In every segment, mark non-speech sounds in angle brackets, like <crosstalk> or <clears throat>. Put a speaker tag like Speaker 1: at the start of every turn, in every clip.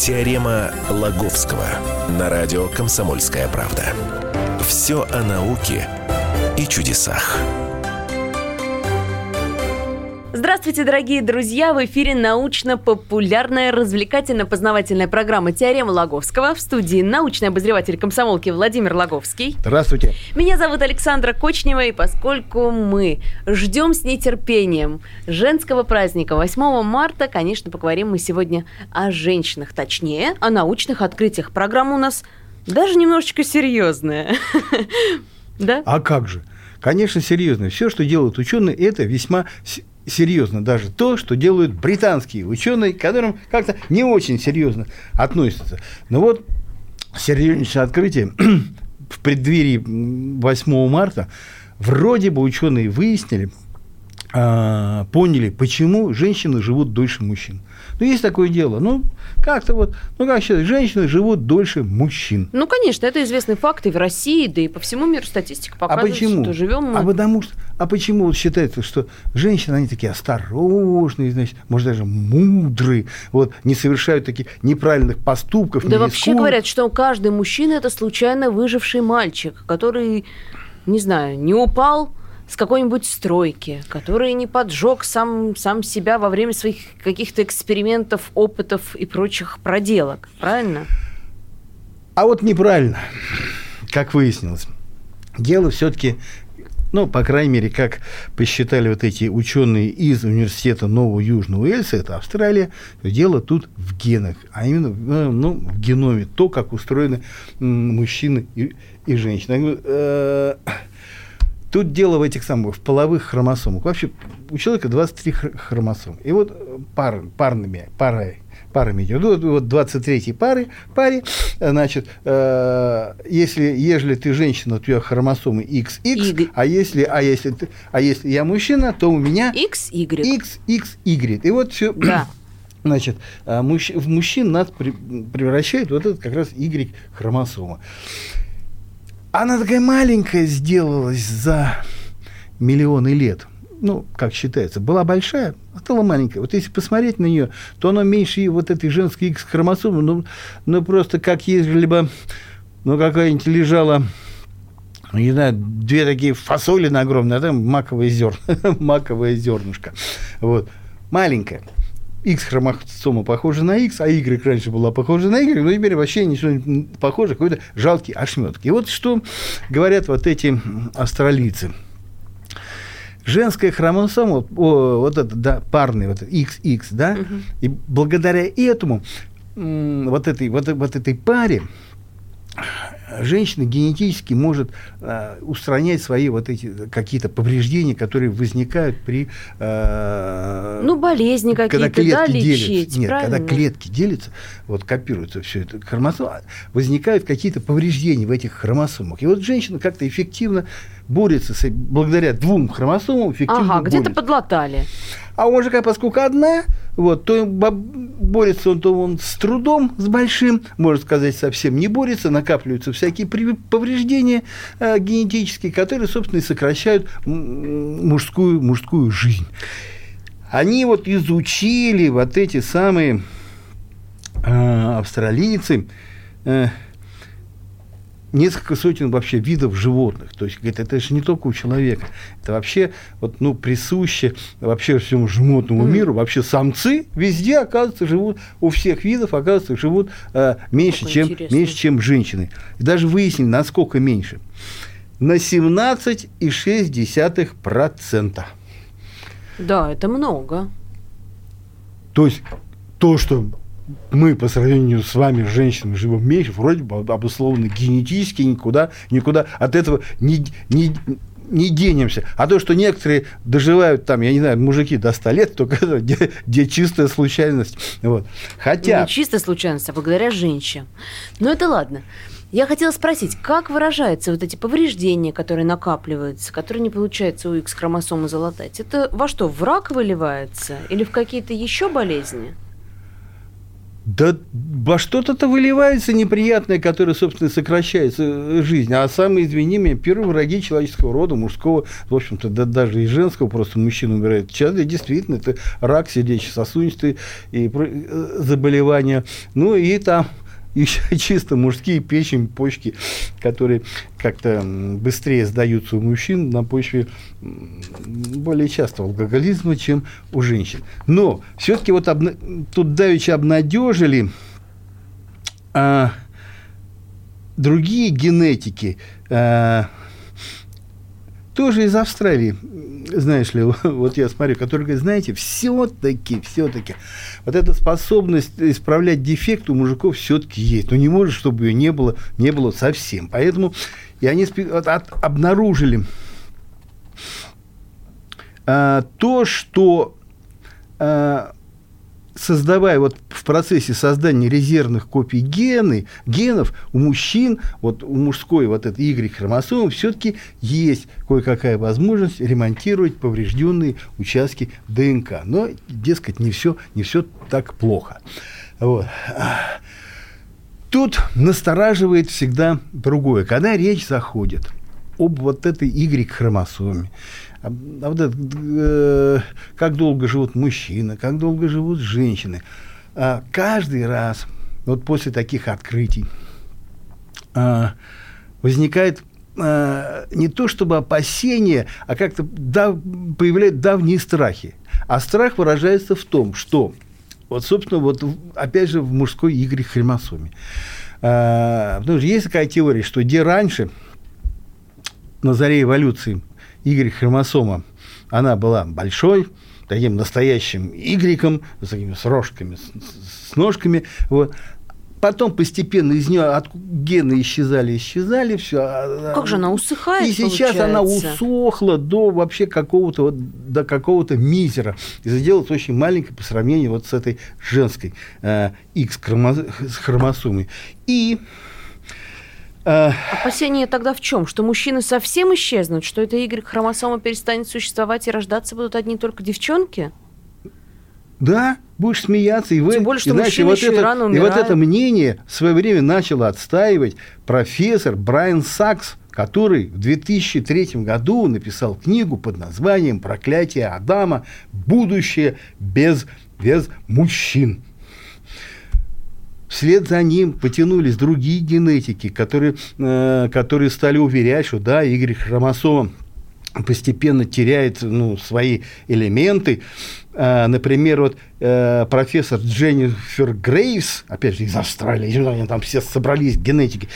Speaker 1: Теорема Лаговского на радио «Комсомольская правда». Все о науке и чудесах.
Speaker 2: Здравствуйте, дорогие друзья! В эфире научно-популярная развлекательно-познавательная программа «Теорема Лаговского». В студии научный обозреватель комсомолки Владимир Лаговский.
Speaker 3: Здравствуйте.
Speaker 2: Меня зовут Александра Кочнева, и поскольку мы ждем с нетерпением женского праздника 8 марта, конечно, поговорим мы сегодня о женщинах, точнее, о научных открытиях. Программа у нас даже немножечко серьезная. <laughs>
Speaker 3: Да? А как же? Конечно, серьезно. Все, что делают ученые, это весьма серьезно даже то, что делают британские ученые, к которым как-то не очень серьезно относятся. Но вот серьезнейшее открытие <clears throat> в преддверии 8 марта вроде бы ученые выяснили, а, поняли, почему женщины живут дольше мужчин. Ну, есть такое дело. Ну, как-то вот, ну, как считать, женщины живут дольше мужчин.
Speaker 2: Ну, конечно, это известный факт и в России, да и по всему миру статистика а показывает, а почему? что живем мы...
Speaker 3: А потому что, а почему вот считается, что женщины, они такие осторожные, значит, может, даже мудрые, вот, не совершают таких неправильных поступков,
Speaker 2: Да вообще рискуют. говорят, что каждый мужчина – это случайно выживший мальчик, который, не знаю, не упал, с какой-нибудь стройки, который не поджег сам, сам себя во время своих каких-то экспериментов, опытов и прочих проделок. Правильно?
Speaker 3: А вот неправильно, как выяснилось. Дело все-таки ну, по крайней мере, как посчитали вот эти ученые из университета Нового Южного Уэльса, это Австралия, дело тут в генах, а именно ну, в геноме, то, как устроены мужчины и, и женщины. Э, Тут дело в этих самых, в половых хромосомах. Вообще у человека 23 хромосом. И вот пар, парными, парой, парами идет. Вот, вот 23 пары, паре, значит, э, если, ежели ты женщина, то у тебя хромосомы XX, y. а если, а если, ты, а если я мужчина, то у меня
Speaker 2: XY.
Speaker 3: XXY. И вот все. Да. <clears throat> Значит, э, мужч, в мужчин нас превращает вот этот как раз Y-хромосома. Она такая маленькая сделалась за миллионы лет. Ну, как считается, была большая, а стала маленькая. Вот если посмотреть на нее, то она меньше вот этой женской X-хромосомы, ну, ну, просто как если бы, ну, какая-нибудь лежала не знаю, две такие фасоли на огромные, а там маковое зерно, <laughs> маковое зернышко. Вот. Маленькая. X хромосома похожа на X, а Y раньше была похожа на Y, но теперь вообще ничего не похоже, какой-то жалкий ошметок. И вот что говорят вот эти австралийцы. Женская хромосома, о, вот это, да, парный, вот XX, да, угу. и благодаря этому вот этой, вот, вот этой паре женщина генетически может э, устранять свои вот эти какие-то повреждения, которые возникают при...
Speaker 2: Э, ну, болезни какие-то, да, лечить,
Speaker 3: делятся. Нет, правильно? когда клетки делятся, вот копируется все это хромосома, возникают какие-то повреждения в этих хромосомах. И вот женщина как-то эффективно борется с, благодаря двум хромосомам, эффективно
Speaker 2: Ага, где-то подлатали.
Speaker 3: А у мужика, поскольку одна, вот, то борется он, то он с трудом, с большим, можно сказать, совсем не борется, накапливаются всякие повреждения э, генетические, которые, собственно, и сокращают мужскую, мужскую жизнь. Они вот изучили вот эти самые э, австралийцы, э, несколько сотен вообще видов животных. То есть, говорит, это же не только у человека. Это вообще вот, ну, присуще вообще всему животному mm. миру. Вообще самцы везде, оказывается, живут, у всех видов, оказывается, живут э, меньше, чем, меньше, чем женщины. И даже выяснили, насколько меньше. На 17,6%.
Speaker 2: Да, это много.
Speaker 3: То есть то, что мы по сравнению с вами, женщинами, живем меньше, вроде бы обусловлено генетически, никуда, никуда от этого не, не, не денемся. А то, что некоторые доживают там, я не знаю, мужики до 100 лет, только это где, где чистая случайность. Вот. Хотя...
Speaker 2: Не чистая случайность, а благодаря женщинам. Но это ладно. Я хотела спросить, как выражаются вот эти повреждения, которые накапливаются, которые не получается у X-хромосомы залатать? Это во что, в рак выливается или в какие-то еще болезни?
Speaker 3: Да во что-то-то выливается неприятное, которое, собственно, сокращает э, жизнь. А самые, извини меня, первые враги человеческого рода, мужского, в общем-то, да, даже и женского, просто мужчина умирает часто. Действительно, это рак сердечно-сосудистые и э, заболевания. Ну и там <laughs> еще чисто мужские печень, почки, которые как-то быстрее сдаются у мужчин на почве более часто алкоголизма, чем у женщин. Но все-таки вот обна... тут давеча обнадежили а, другие генетики, а, тоже из Австралии, знаешь ли, <laughs> вот я смотрю, который говорит, знаете, все-таки, все-таки, вот эта способность исправлять дефект у мужиков все-таки есть. Но не может, чтобы ее не было, не было совсем. Поэтому и они от, от, обнаружили а, то, что а, создавая вот в процессе создания резервных копий гены, генов у мужчин, вот у мужской вот этой Y-хромосомы все-таки есть кое-какая возможность ремонтировать поврежденные участки ДНК. Но, дескать, не все, не все так плохо. Вот. Тут настораживает всегда другое. Когда речь заходит об вот этой Y-хромосоме, а, а вот это, э, как долго живут мужчины, как долго живут женщины. А, каждый раз, вот после таких открытий, а, возникает а, не то чтобы опасение, а как-то дав, появляют давние страхи. А страх выражается в том, что вот, собственно, вот опять же в мужской игре хромосоме. А, потому что есть такая теория, что где раньше, на заре эволюции, Y-хромосома, она была большой, таким настоящим Y, с такими с рожками, с, с ножками. Вот. Потом постепенно из нее от, гены исчезали, исчезали, все.
Speaker 2: А, как же она усыхает?
Speaker 3: И сейчас
Speaker 2: получается?
Speaker 3: она усохла до вообще какого-то вот, до какого-то мизера. И сделалась очень маленькой по сравнению вот с этой женской э, X-хромосомой. И
Speaker 2: а, Опасение тогда в чем? Что мужчины совсем исчезнут? Что эта Y-хромосома перестанет существовать и рождаться будут одни только девчонки?
Speaker 3: Да, будешь смеяться. И, вы,
Speaker 2: Тем более, что
Speaker 3: иначе вот это, рано И вот это мнение в свое время начал отстаивать профессор Брайан Сакс, который в 2003 году написал книгу под названием «Проклятие Адама. Будущее без, без мужчин». Вслед за ним потянулись другие генетики, которые, э, которые стали уверять, что да, Y-хромосома постепенно теряет ну, свои элементы. А, например, вот э, профессор Дженнифер Грейвс, опять же из Австралии, они там все собрались генетики,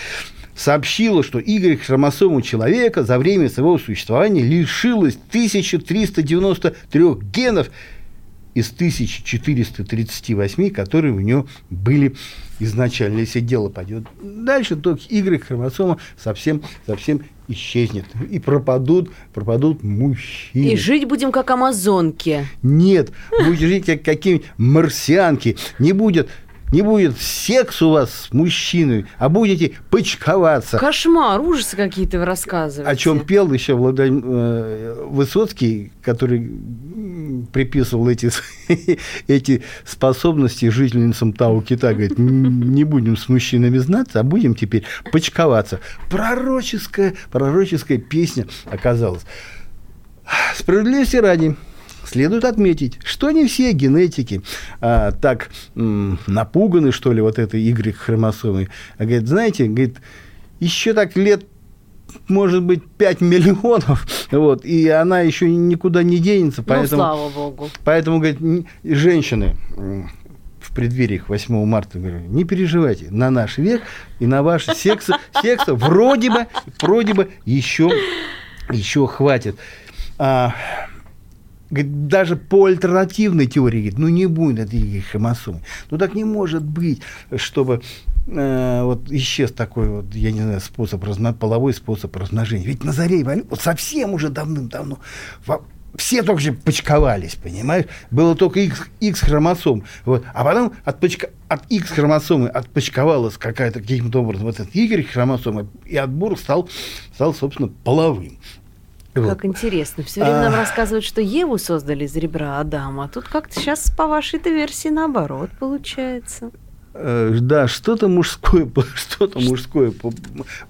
Speaker 3: сообщила, что Y-хромосома человека за время своего существования лишилась 1393 генов из 1438, которые у нее были изначально. Если дело пойдет дальше, то Y-хромосома совсем, совсем исчезнет. И пропадут, пропадут мужчины.
Speaker 2: И жить будем как амазонки.
Speaker 3: Нет, будете жить как какие-нибудь марсианки. Не будет не будет секс у вас с мужчиной, а будете почковаться.
Speaker 2: Кошмар, ужасы какие-то вы рассказываете.
Speaker 3: О чем пел еще Владимир э, Высоцкий, который приписывал эти, <laughs> эти способности жительницам Тау Кита. Говорит, не будем с мужчинами знаться, а будем теперь почковаться. Пророческая, пророческая песня оказалась. Справедливости ради, следует отметить, что не все генетики а, так м, напуганы, что ли, вот этой Y-хромосомой. А говорит, знаете, говорит, еще так лет может быть, 5 миллионов, <laughs> вот, и она еще никуда не денется. Ну, поэтому,
Speaker 2: ну, слава богу.
Speaker 3: Поэтому, говорит, женщины в преддвериях 8 марта, говорю, не переживайте, на наш век и на ваш секс, <laughs> секса вроде бы, вроде бы еще, еще хватит. А, Даже по альтернативной теории, ну не будет этой хромосомы. Ну так не может быть, чтобы э, вот исчез такой вот, я не знаю, способ, разно, половой способ размножения. Ведь на заре вот совсем уже давным-давно все только же почковались, понимаешь? Было только X, X хромосом. Вот. А потом от, почка, от X хромосомы отпочковалась какая-то каким-то образом вот эта Y хромосома, и отбор стал, стал, собственно, половым.
Speaker 2: Как интересно. Все время а... нам рассказывают, что Еву создали из ребра Адама, а тут как-то сейчас по вашей-то версии наоборот получается.
Speaker 3: э, да, что-то мужское, <laughs> что-то мужское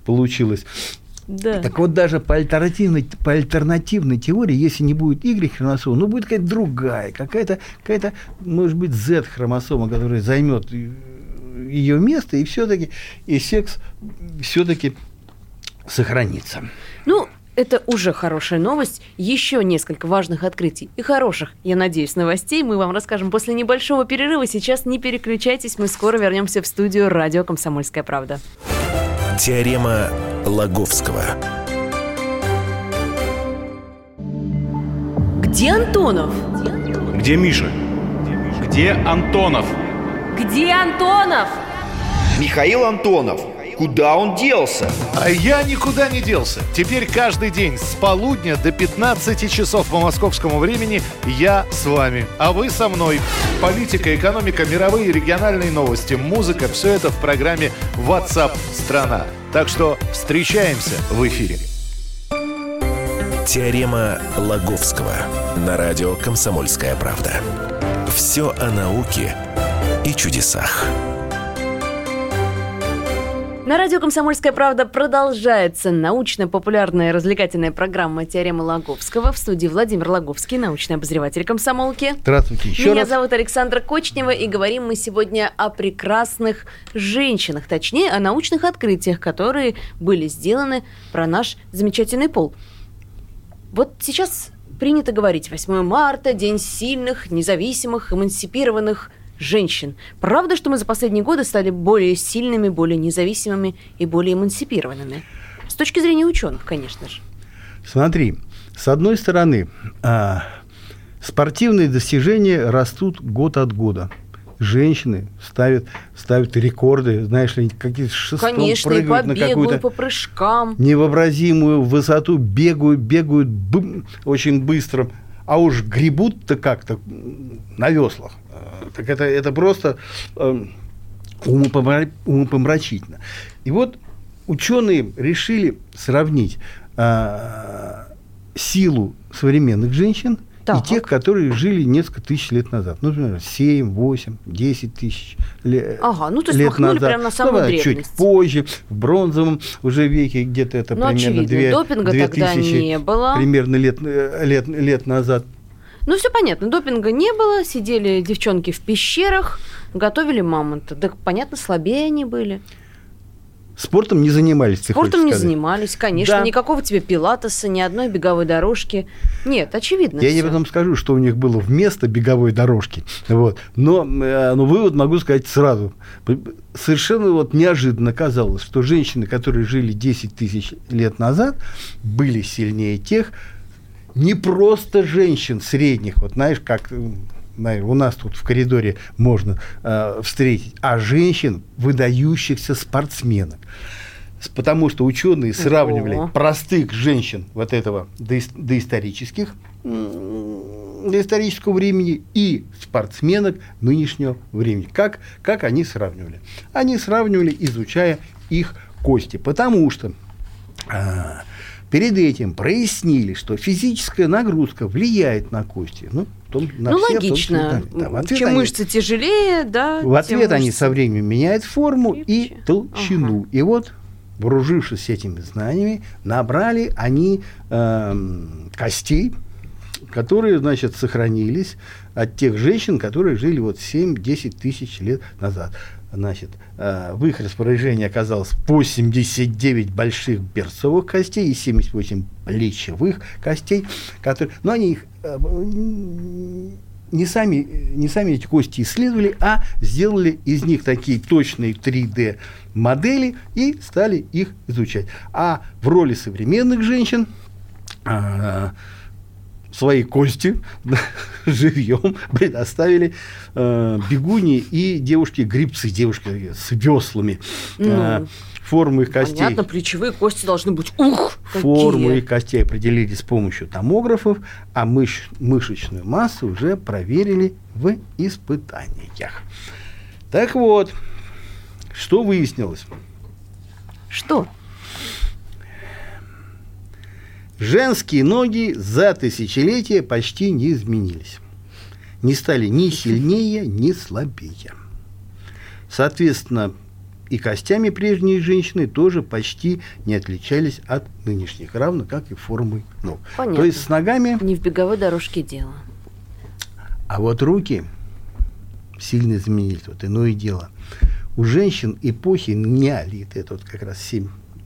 Speaker 3: получилось.
Speaker 2: Да.
Speaker 3: Так вот, даже по альтернативной, по альтернативной теории, если не будет Y-хромосома, ну, будет какая-то другая, какая-то, какая-то, может быть, Z-хромосома, которая займет ее место, и все-таки и секс все-таки сохранится.
Speaker 2: Ну, это уже хорошая новость. Еще несколько важных открытий и хороших, я надеюсь, новостей мы вам расскажем после небольшого перерыва. Сейчас не переключайтесь, мы скоро вернемся в студию радио «Комсомольская правда».
Speaker 1: Теорема Лаговского.
Speaker 2: Где Антонов?
Speaker 4: Где Миша? Где Антонов?
Speaker 2: Где Антонов?
Speaker 5: Михаил Антонов. Куда он делся?
Speaker 6: А я никуда не делся. Теперь каждый день с полудня до 15 часов по московскому времени я с вами, а вы со мной. Политика, экономика, мировые и региональные новости, музыка – все это в программе WhatsApp страна Так что встречаемся в эфире.
Speaker 1: Теорема Лаговского на радио «Комсомольская правда». Все о науке и чудесах.
Speaker 2: На радио «Комсомольская правда» продолжается научно-популярная развлекательная программа «Теорема Лаговского». В студии Владимир Лаговский, научный обозреватель комсомолки.
Speaker 3: Здравствуйте еще
Speaker 2: Меня
Speaker 3: раз.
Speaker 2: зовут Александра Кочнева, и говорим мы сегодня о прекрасных женщинах, точнее, о научных открытиях, которые были сделаны про наш замечательный пол. Вот сейчас принято говорить 8 марта, День сильных, независимых, эмансипированных женщин. Правда, что мы за последние годы стали более сильными, более независимыми и более эмансипированными? С точки зрения ученых, конечно же.
Speaker 3: Смотри, с одной стороны, а, спортивные достижения растут год от года. Женщины ставят, ставят рекорды, знаешь ли, какие-то шестом
Speaker 2: Конечно, и
Speaker 3: прыгают
Speaker 2: по
Speaker 3: на
Speaker 2: бегу,
Speaker 3: какую-то
Speaker 2: по прыжкам.
Speaker 3: невообразимую высоту, бегают, бегают бым, очень быстро, а уж гребут-то как-то на веслах. Так это, это просто э, умопомра- умопомрачительно. И вот ученые решили сравнить э, силу современных женщин
Speaker 2: Так.
Speaker 3: и тех, которые жили несколько тысяч лет назад. Ну, например, 7, 8, 10 тысяч ле-
Speaker 2: Ага, ну, то есть
Speaker 3: лет назад.
Speaker 2: прямо на самую
Speaker 3: чуть
Speaker 2: древность.
Speaker 3: позже, в бронзовом уже веке, где-то это
Speaker 2: Ну,
Speaker 3: примерно
Speaker 2: очевидно,
Speaker 3: две-
Speaker 2: допинга
Speaker 3: две
Speaker 2: тогда
Speaker 3: тысячи
Speaker 2: не было.
Speaker 3: примерно лет, э, лет, лет назад.
Speaker 2: Ну, все понятно, допинга не было, сидели девчонки в пещерах, готовили мамонта. Да, понятно, слабее они были.
Speaker 3: Спортом не занимались, ты
Speaker 2: Спортом не
Speaker 3: сказать?
Speaker 2: занимались, конечно.
Speaker 3: Да.
Speaker 2: Никакого тебе пилатеса, ни одной беговой дорожки. Нет, очевидно.
Speaker 3: Я
Speaker 2: всё.
Speaker 3: тебе потом скажу, что у них было вместо беговой дорожки. Вот. Но, э, но вывод могу сказать сразу. Совершенно вот неожиданно казалось, что женщины, которые жили 10 тысяч лет назад, были сильнее тех, не просто женщин средних, вот знаешь, как э, знаешь, у нас тут в коридоре можно э, встретить, а женщин, выдающихся спортсменок. Потому что ученые сравнивали
Speaker 2: Ого.
Speaker 3: простых женщин вот этого доис- доисторических доисторического времени и спортсменок нынешнего времени. Как, как они сравнивали? Они сравнивали, изучая их кости. Потому что а, перед этим прояснили, что физическая нагрузка влияет на кости. Ну, том- на
Speaker 2: ну,
Speaker 3: все, том
Speaker 2: логично.
Speaker 3: и да, в ответ
Speaker 2: Чем
Speaker 3: они-
Speaker 2: мышцы тяжелее, да.
Speaker 3: в ответ
Speaker 2: тем
Speaker 3: они
Speaker 2: мышцы.
Speaker 3: со временем меняют форму и
Speaker 2: Крепче.
Speaker 3: толщину. И вот, вооружившись этими знаниями, набрали они эм, костей, которые, значит, сохранились от тех женщин, которые жили вот 7-10 тысяч лет назад. Значит, э, в их распоряжении оказалось 89 больших берцовых костей и 78 плечевых костей, которые, но они их э, не сами, не сами эти кости исследовали, а сделали из них такие точные 3D модели и стали их изучать. А в роли современных женщин а, свои кости <laughs> живьем предоставили э, бегуни и девушки-грибцы, девушки с веслами.
Speaker 2: Ну,
Speaker 3: форму их костей.
Speaker 2: Понятно, плечевые кости должны быть. Ух,
Speaker 3: Форму
Speaker 2: какие.
Speaker 3: их костей определили с помощью томографов, а мыш- мышечную массу уже проверили в испытаниях. Так вот, что выяснилось?
Speaker 2: Что?
Speaker 3: Женские ноги за тысячелетия почти не изменились. Не стали ни сильнее, ни слабее. Соответственно, и костями прежние женщины тоже почти не отличались от нынешних, равно как и формой ног.
Speaker 2: Понятно.
Speaker 3: То есть с ногами...
Speaker 2: Не в беговой дорожке дело.
Speaker 3: А вот руки сильно изменились. Вот иное дело. У женщин эпохи неолита, это вот как раз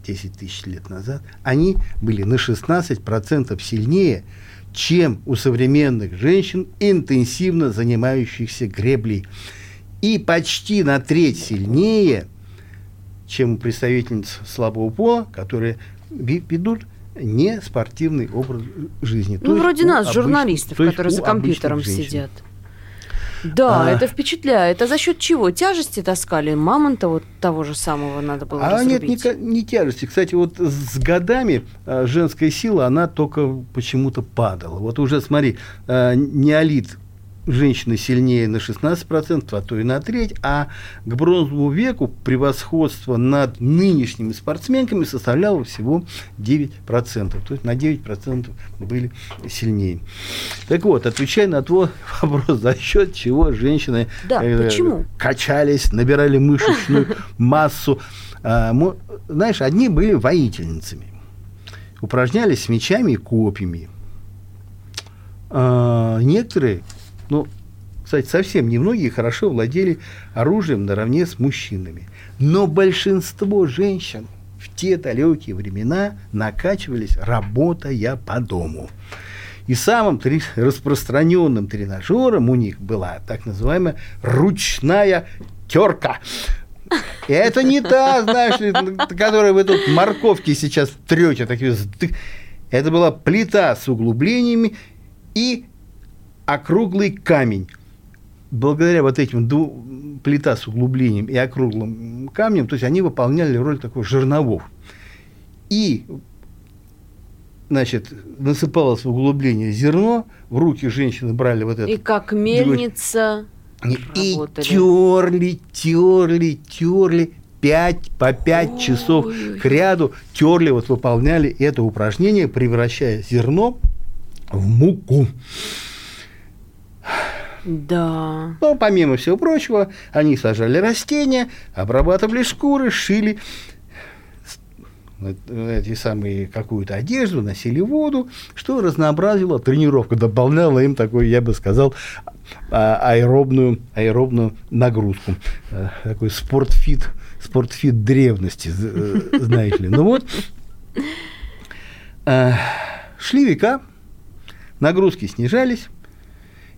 Speaker 3: 7-10 тысяч лет назад, они были на 16% сильнее, чем у современных женщин, интенсивно занимающихся греблей. И почти на треть сильнее – чем у представительниц слабого пола, которые ведут не спортивный образ жизни.
Speaker 2: Ну, вроде нас, обычных, журналистов, которые за компьютером сидят. Да, а, это впечатляет. А за счет чего? Тяжести таскали? Мамонта вот того же самого надо было А
Speaker 3: разрубить. нет, не, не тяжести. Кстати, вот с годами а, женская сила, она только почему-то падала. Вот уже смотри, а, неолит женщины сильнее на 16%, а то и на треть, а к бронзовому веку превосходство над нынешними спортсменками составляло всего 9%. То есть на 9% были сильнее. Так вот, отвечая на твой <laughs> вопрос, за счет чего женщины
Speaker 2: да, э, почему?
Speaker 3: качались, набирали мышечную <laughs> массу. А, знаешь, одни были воительницами, упражнялись с мечами и копьями. А, некоторые ну, кстати, совсем немногие хорошо владели оружием наравне с мужчинами. Но большинство женщин в те далекие времена накачивались, работая по дому. И самым распространенным тренажером у них была так называемая ручная терка. И это не та, знаешь ли, которую вы тут морковки сейчас трете. Это была плита с углублениями и округлый камень. Благодаря вот этим дву, плита с углублением и округлым камнем, то есть они выполняли роль такой жерновов. И значит, насыпалось в углубление зерно, в руки женщины брали вот это.
Speaker 2: И как мельница.
Speaker 3: И терли, терли, терли, пять по пять Ой. часов к ряду терли, вот выполняли это упражнение, превращая зерно в муку.
Speaker 2: Да.
Speaker 3: Но помимо всего прочего, они сажали растения, обрабатывали шкуры, шили эти самые какую-то одежду, носили воду, что разнообразило тренировку, дополняло им такой, я бы сказал, а, аэробную, аэробную нагрузку. Э, такой спортфит, спортфит древности, э, знаете ли. Ну вот, э, шли века, нагрузки снижались,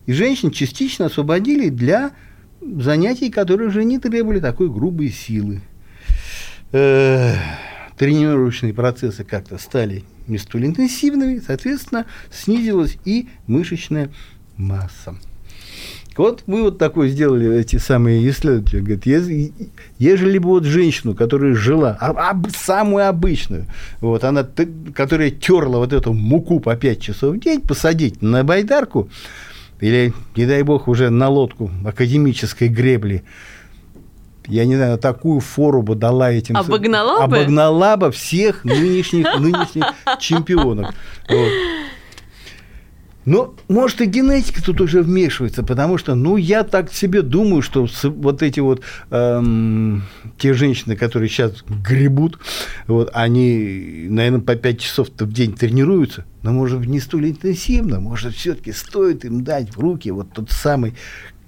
Speaker 3: и женщин частично освободили для занятий, которые уже не требовали такой грубой силы. Э, тренировочные процессы как-то стали не столь интенсивными, соответственно, снизилась и мышечная масса. Вот мы вот такое сделали, эти самые исследователи. Говорят, ежели, ежели бы вот женщину, которая жила, а, а, самую обычную, вот она, которая терла вот эту муку по 5 часов в день, посадить на байдарку, или, не дай бог, уже на лодку академической гребли, я не знаю, такую фору бы дала этим...
Speaker 2: Обогнала бы?
Speaker 3: Обогнала бы всех нынешних, нынешних чемпионов. Вот. Но, может, и генетика тут уже вмешивается, потому что, ну, я так себе думаю, что вот эти вот эм, те женщины, которые сейчас гребут, вот, они, наверное, по 5 часов в день тренируются, но, может, не столь интенсивно, может, все-таки стоит им дать в руки вот тот самый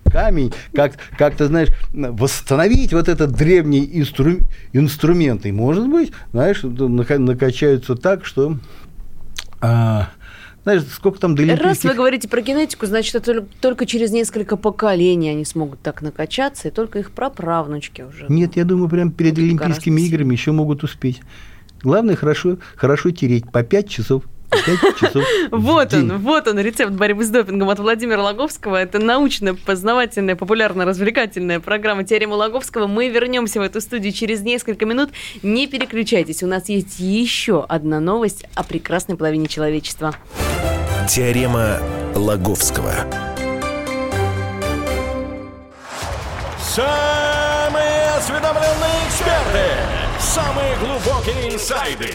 Speaker 3: камень, как, как ты знаешь, восстановить вот этот древний инстру, инструмент. И, может быть, знаешь, накачаются так, что... А, знаешь, сколько там до
Speaker 2: Раз вы говорите про генетику, значит, это только через несколько поколений они смогут так накачаться, и только их праправнучки уже.
Speaker 3: Нет, я думаю, прямо перед Олимпийскими играми еще могут успеть. Главное, хорошо, хорошо тереть по 5 часов часов
Speaker 2: Вот он, вот он, рецепт борьбы с допингом от Владимира Логовского. Это научная, познавательная, популярно-развлекательная программа «Теорема Логовского». Мы вернемся в эту студию через несколько минут. Не переключайтесь, у нас есть еще одна новость о прекрасной половине человечества.
Speaker 1: Теорема Лаговского.
Speaker 7: Самые осведомленные эксперты, самые глубокие инсайды,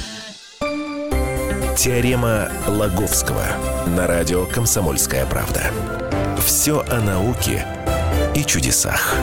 Speaker 1: Теорема Лаговского на радио «Комсомольская правда». Все о науке и чудесах.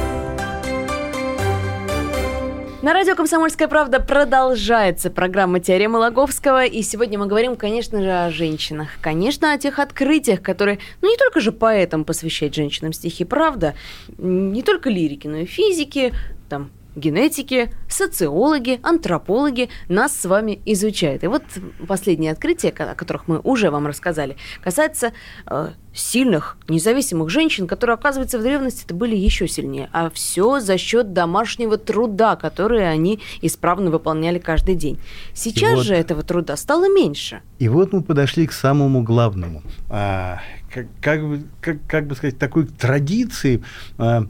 Speaker 2: На радио «Комсомольская правда» продолжается программа «Теорема Логовского». И сегодня мы говорим, конечно же, о женщинах. Конечно, о тех открытиях, которые... Ну, не только же поэтам посвящать женщинам стихи, правда. Не только лирики, но и физики, там, генетики, социологи, антропологи нас с вами изучают. И вот последнее открытие, о которых мы уже вам рассказали, касается э, сильных, независимых женщин, которые, оказывается, в древности это были еще сильнее. А все за счет домашнего труда, который они исправно выполняли каждый день. Сейчас вот, же этого труда стало меньше.
Speaker 3: И вот мы подошли к самому главному. А, как, как, бы, как, как бы сказать, такой традиции. А,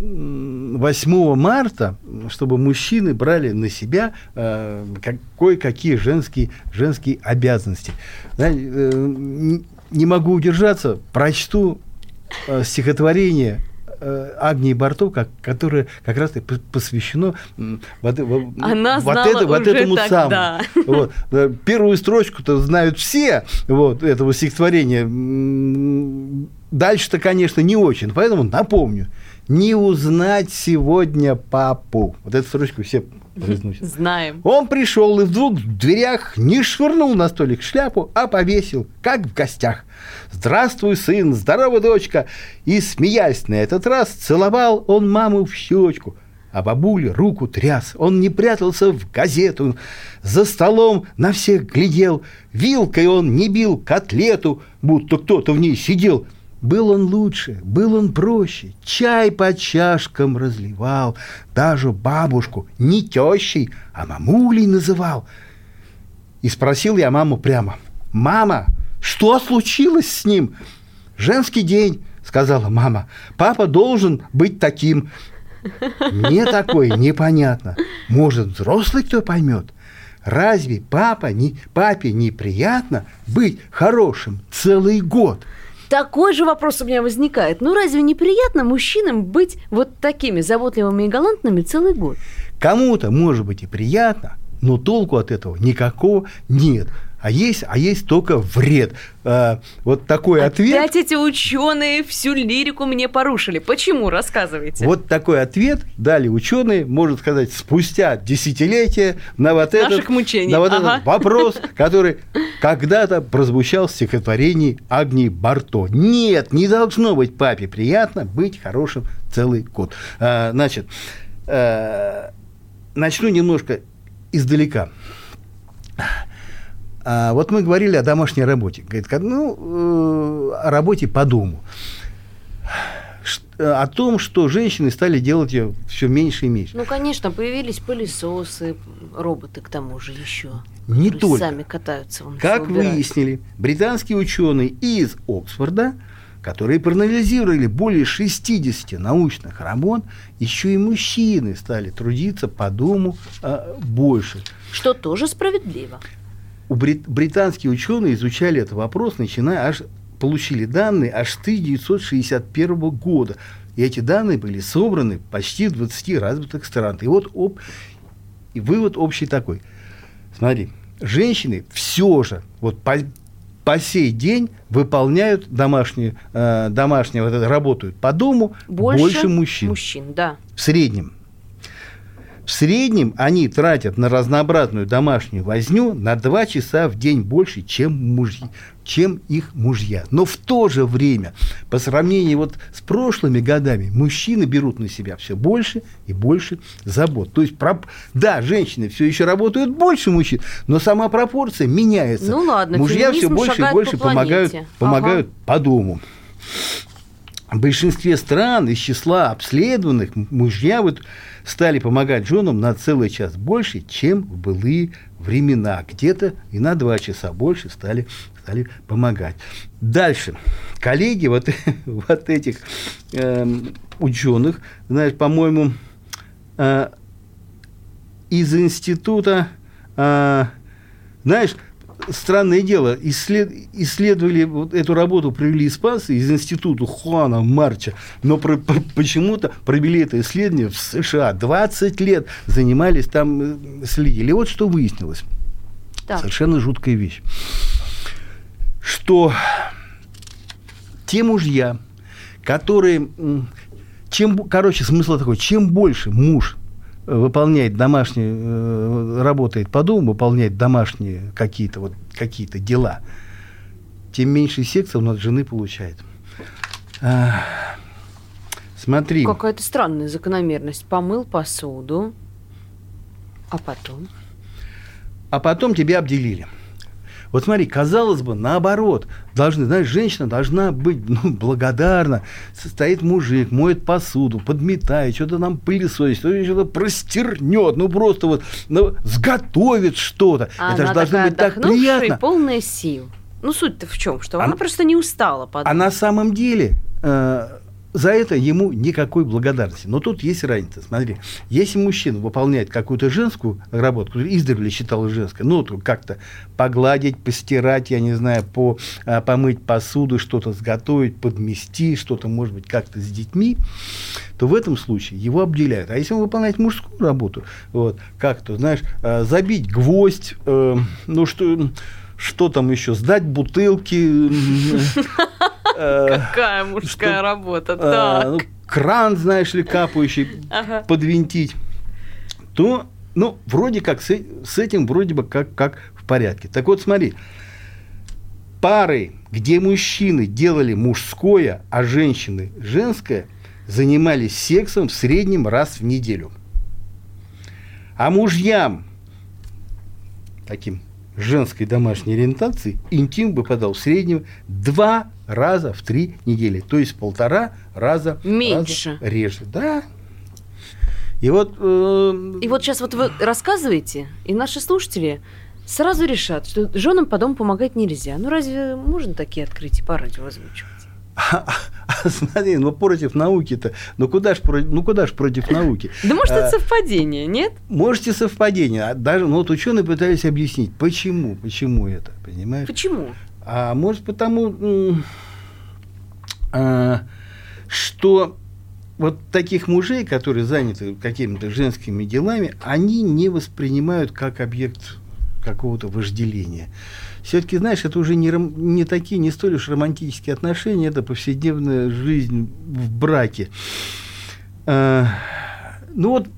Speaker 3: 8 марта, чтобы мужчины брали на себя э, кое-какие женские, женские обязанности. Знаете, э, не могу удержаться, прочту э, стихотворение э, Агнии Барто, как, которое как раз посвящено вот,
Speaker 2: Она
Speaker 3: вот, это, вот этому
Speaker 2: тогда.
Speaker 3: самому. Вот. Э, первую строчку-то знают все вот, этого стихотворения. Дальше-то, конечно, не очень, поэтому напомню не узнать сегодня папу. Вот эту строчку все произносят. <laughs>
Speaker 2: Знаем.
Speaker 3: Он пришел и вдруг в дверях не швырнул на столик шляпу, а повесил, как в гостях. «Здравствуй, сын! Здорово, дочка!» И, смеясь на этот раз, целовал он маму в щечку. А бабуля руку тряс, он не прятался в газету, за столом на всех глядел, вилкой он не бил котлету, будто кто-то в ней сидел – был он лучше, был он проще, чай по чашкам разливал, даже бабушку не тещей, а мамулей называл. И спросил я маму прямо, «Мама, что случилось с ним?» «Женский день», — сказала мама, «папа должен быть таким». Мне такое непонятно. Может, взрослый кто поймет? Разве папа не, папе неприятно быть хорошим целый год?»
Speaker 2: Такой же вопрос у меня возникает. Ну разве неприятно мужчинам быть вот такими заботливыми и галантными целый год?
Speaker 3: Кому-то, может быть, и приятно, но толку от этого никакого нет а есть, а есть только вред. А, вот такой
Speaker 2: Опять
Speaker 3: ответ.
Speaker 2: Опять эти ученые всю лирику мне порушили. Почему? Рассказывайте.
Speaker 3: Вот такой ответ дали ученые, можно сказать, спустя десятилетия на вот
Speaker 2: Наших
Speaker 3: этот,
Speaker 2: мучений.
Speaker 3: на вот
Speaker 2: ага.
Speaker 3: этот вопрос, <laughs> который когда-то прозвучал в стихотворении Агнии Барто. Нет, не должно быть папе приятно быть хорошим целый год. А, значит, а, начну немножко издалека. А вот мы говорили о домашней работе. Говорит, ну, э, о работе по дому. О том, что женщины стали делать ее все меньше и меньше.
Speaker 2: Ну, конечно, появились пылесосы, роботы к тому же еще.
Speaker 3: Не только.
Speaker 2: Сами катаются. Вон,
Speaker 3: как выяснили, британские ученые из Оксфорда, которые проанализировали более 60 научных работ, еще и мужчины стали трудиться по дому а, больше.
Speaker 2: Что тоже справедливо
Speaker 3: у брит, британские ученые изучали этот вопрос, начиная аж получили данные аж с 1961 года. И эти данные были собраны почти в 20 развитых странах. И вот об, и вывод общий такой. Смотри, женщины все же вот по, по сей день выполняют домашнюю, э, домашнюю работают по дому больше, больше мужчин.
Speaker 2: Мужчин, да.
Speaker 3: В среднем. В среднем они тратят на разнообразную домашнюю возню на 2 часа в день больше, чем, мужья, чем их мужья. Но в то же время, по сравнению вот с прошлыми годами, мужчины берут на себя все больше и больше забот. То есть, да, женщины все еще работают больше мужчин, но сама пропорция меняется.
Speaker 2: Ну ладно,
Speaker 3: Мужья все больше и больше по помогают, помогают ага. по дому. В большинстве стран из числа обследованных мужья вот стали помогать женам на целый час больше, чем в былые времена. Где-то и на два часа больше стали, стали помогать. Дальше. Коллеги вот, <laughs> вот этих э, ученых, знаешь, по-моему, э, из института, а, знаешь, странное дело, исслед, исследовали вот эту работу, провели испанцы из института Хуана Марча, но про, про, почему-то провели это исследование в США. 20 лет занимались там, э, следили. И вот что выяснилось. Так. Совершенно жуткая вещь. Что те мужья, которые... Чем, короче, смысл такой, чем больше муж выполняет домашние, э, работает по дому, выполняет домашние какие-то вот какие-то дела, тем меньше секса он от жены получает. А, смотри.
Speaker 2: Какая-то странная закономерность. Помыл посуду, а потом?
Speaker 3: А потом тебя обделили. Вот смотри, казалось бы, наоборот, должны, знаешь, женщина должна быть ну, благодарна. Стоит мужик, моет посуду, подметает, что-то нам пылесосит, что-то простернет, ну просто вот ну, сготовит что-то.
Speaker 2: А Это же должно быть так приятно. полная сил. Ну, суть-то в чем? Что она, она просто не устала.
Speaker 3: Подумать. А на самом деле э, за это ему никакой благодарности. Но тут есть разница. Смотри, если мужчина выполняет какую-то женскую работу, которую издревле считалась женской, ну, то как-то погладить, постирать, я не знаю, по, а, помыть посуду, что-то сготовить, подмести, что-то, может быть, как-то с детьми, то в этом случае его обделяют. А если он выполняет мужскую работу, вот, как-то, знаешь, а, забить гвоздь, э, ну, что что там еще, сдать бутылки. <laughs>
Speaker 2: Э, Какая мужская работа, э, так. Ну,
Speaker 3: кран, знаешь ли, капающий, подвинтить. То, ну, вроде как с, с этим вроде бы как, как в порядке. Так вот, смотри, пары, где мужчины делали мужское, а женщины женское, занимались сексом в среднем раз в неделю. А мужьям, таким женской домашней ориентации интим выпадал в среднем два раза в три недели. То есть полтора раза,
Speaker 2: Меньше.
Speaker 3: раза реже. Да. И вот... Э...
Speaker 2: И вот сейчас вот вы рассказываете, и наши слушатели сразу решат, что женам по дому помогать нельзя. Ну разве можно такие открытия по радио озвучивать?
Speaker 3: А, <laughs> а, смотри, ну против науки-то, ну куда ж, ну куда ж против науки?
Speaker 2: Да может это а, совпадение, нет?
Speaker 3: Можете совпадение. А даже, ну вот ученые пытались объяснить, почему, почему это, понимаешь?
Speaker 2: Почему?
Speaker 3: А может потому, а, что вот таких мужей, которые заняты какими-то женскими делами, они не воспринимают как объект какого-то вожделения все-таки, знаешь, это уже не, не такие, не столь уж романтические отношения, это повседневная жизнь в браке. А, ну вот,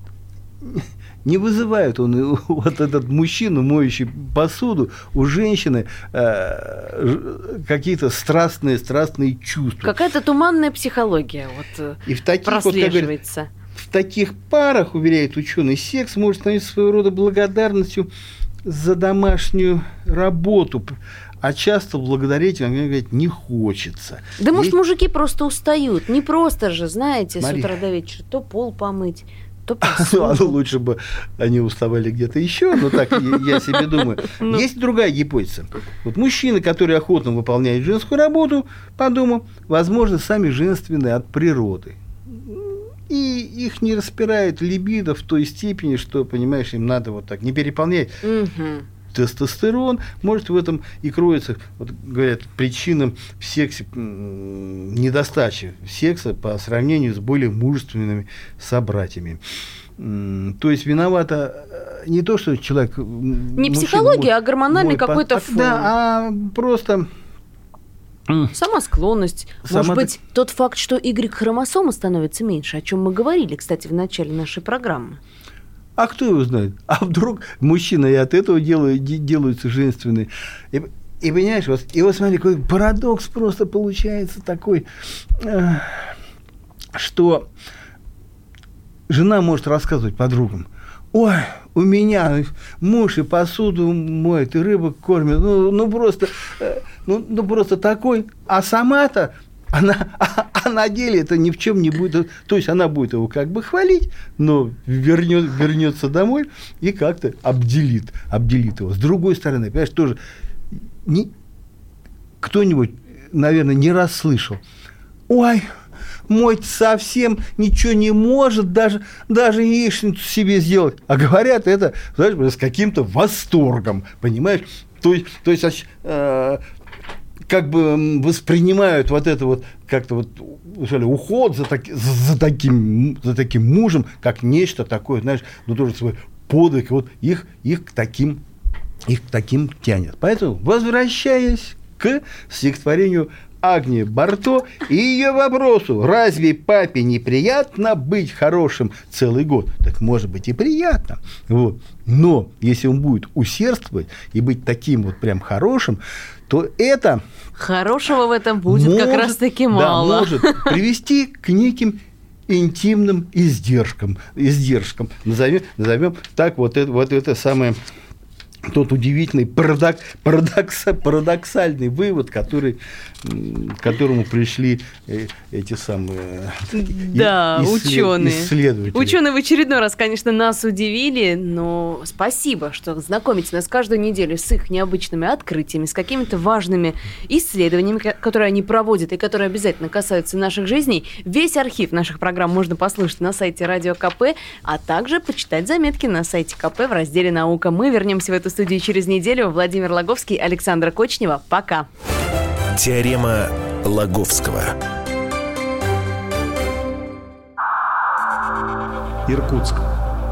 Speaker 3: не вызывает он, <laughs> вот этот мужчина, моющий посуду, у женщины э, какие-то страстные, страстные чувства.
Speaker 2: Какая-то туманная психология вот
Speaker 3: э, И в таких, прослеживается. Вот, говорят, в таких парах, уверяет ученый, секс может становиться своего рода благодарностью за домашнюю работу, а часто благодарить, он говорит, не хочется.
Speaker 2: Да Есть... может, мужики просто устают. Не просто же, знаете, Мария. с утра до вечера то пол помыть, то <laughs> посуду.
Speaker 3: Ну, лучше бы они уставали где-то еще, но так я себе думаю. <laughs> Ну. Есть другая гипотеза. Вот мужчины, которые охотно выполняют женскую работу по дому, возможно, сами женственные от природы и их не распирает либидо в той степени, что, понимаешь, им надо вот так не переполнять. Угу. Тестостерон может в этом и кроется, вот говорят, причинам в сексе недостачи секса по сравнению с более мужественными собратьями. То есть виновата э, не то, что человек...
Speaker 2: Не психология, может, а гормональный какой-то
Speaker 3: фон. Да, а просто
Speaker 2: Сама склонность. Сама Может быть, тот факт, что Y-хромосома становится меньше, о чем мы говорили, кстати, в начале нашей программы.
Speaker 3: А кто его знает? А вдруг мужчина и от этого делают, делаются женственные? И, и понимаешь, вот, и вот смотри, какой парадокс просто получается такой, э, что жена может рассказывать подругам, ой, у меня муж и посуду моет, и рыбу кормит, ну, ну просто, э, ну, ну просто такой, а сама-то она, а, а на деле это ни в чем не будет. То есть она будет его как бы хвалить, но вернет, вернется домой и как-то обделит, обделит его. С другой стороны, понимаешь, тоже не, кто-нибудь, наверное, не раз слышал. Ой, мой совсем ничего не может, даже, даже яичницу себе сделать. А говорят это, знаешь, с каким-то восторгом, понимаешь? То есть, то есть э, как бы воспринимают вот это вот как-то вот сказали, уход за, так, за, таким, за таким мужем, как нечто такое, знаешь, ну тоже свой подвиг, вот их, их к таким их к таким тянет. Поэтому, возвращаясь к стихотворению Агнии Барто и ее вопросу, разве папе неприятно быть хорошим целый год? Так может быть и приятно. Вот. Но если он будет усердствовать и быть таким вот прям хорошим, то это...
Speaker 2: Хорошего в этом будет может, как раз-таки мало.
Speaker 3: Да, может привести к неким интимным издержкам, издержкам. Назовем, назовем так вот это, вот это самое тот удивительный парадок, парадокс, парадоксальный вывод, который, к которому пришли э, эти самые
Speaker 2: да, исслед, ученые. исследователи. Ученые в очередной раз, конечно, нас удивили, но спасибо, что знакомите нас каждую неделю с их необычными открытиями, с какими-то важными исследованиями, которые они проводят и которые обязательно касаются наших жизней. Весь архив наших программ можно послушать на сайте Радио КП, а также почитать заметки на сайте КП в разделе «Наука». Мы вернемся в эту студию через неделю. Владимир Логовский, Александра Кочнева. Пока.
Speaker 1: Теорема Лаговского.
Speaker 8: Иркутск.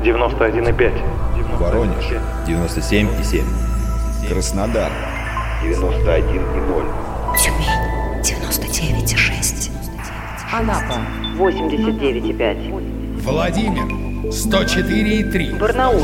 Speaker 8: 91,5.
Speaker 9: Воронеж. 97,7. Краснодар. 91,0.
Speaker 10: Тюмень. 99,6.
Speaker 11: Анапа. 89,5.
Speaker 12: Владимир. 104,3.
Speaker 11: Барнаул.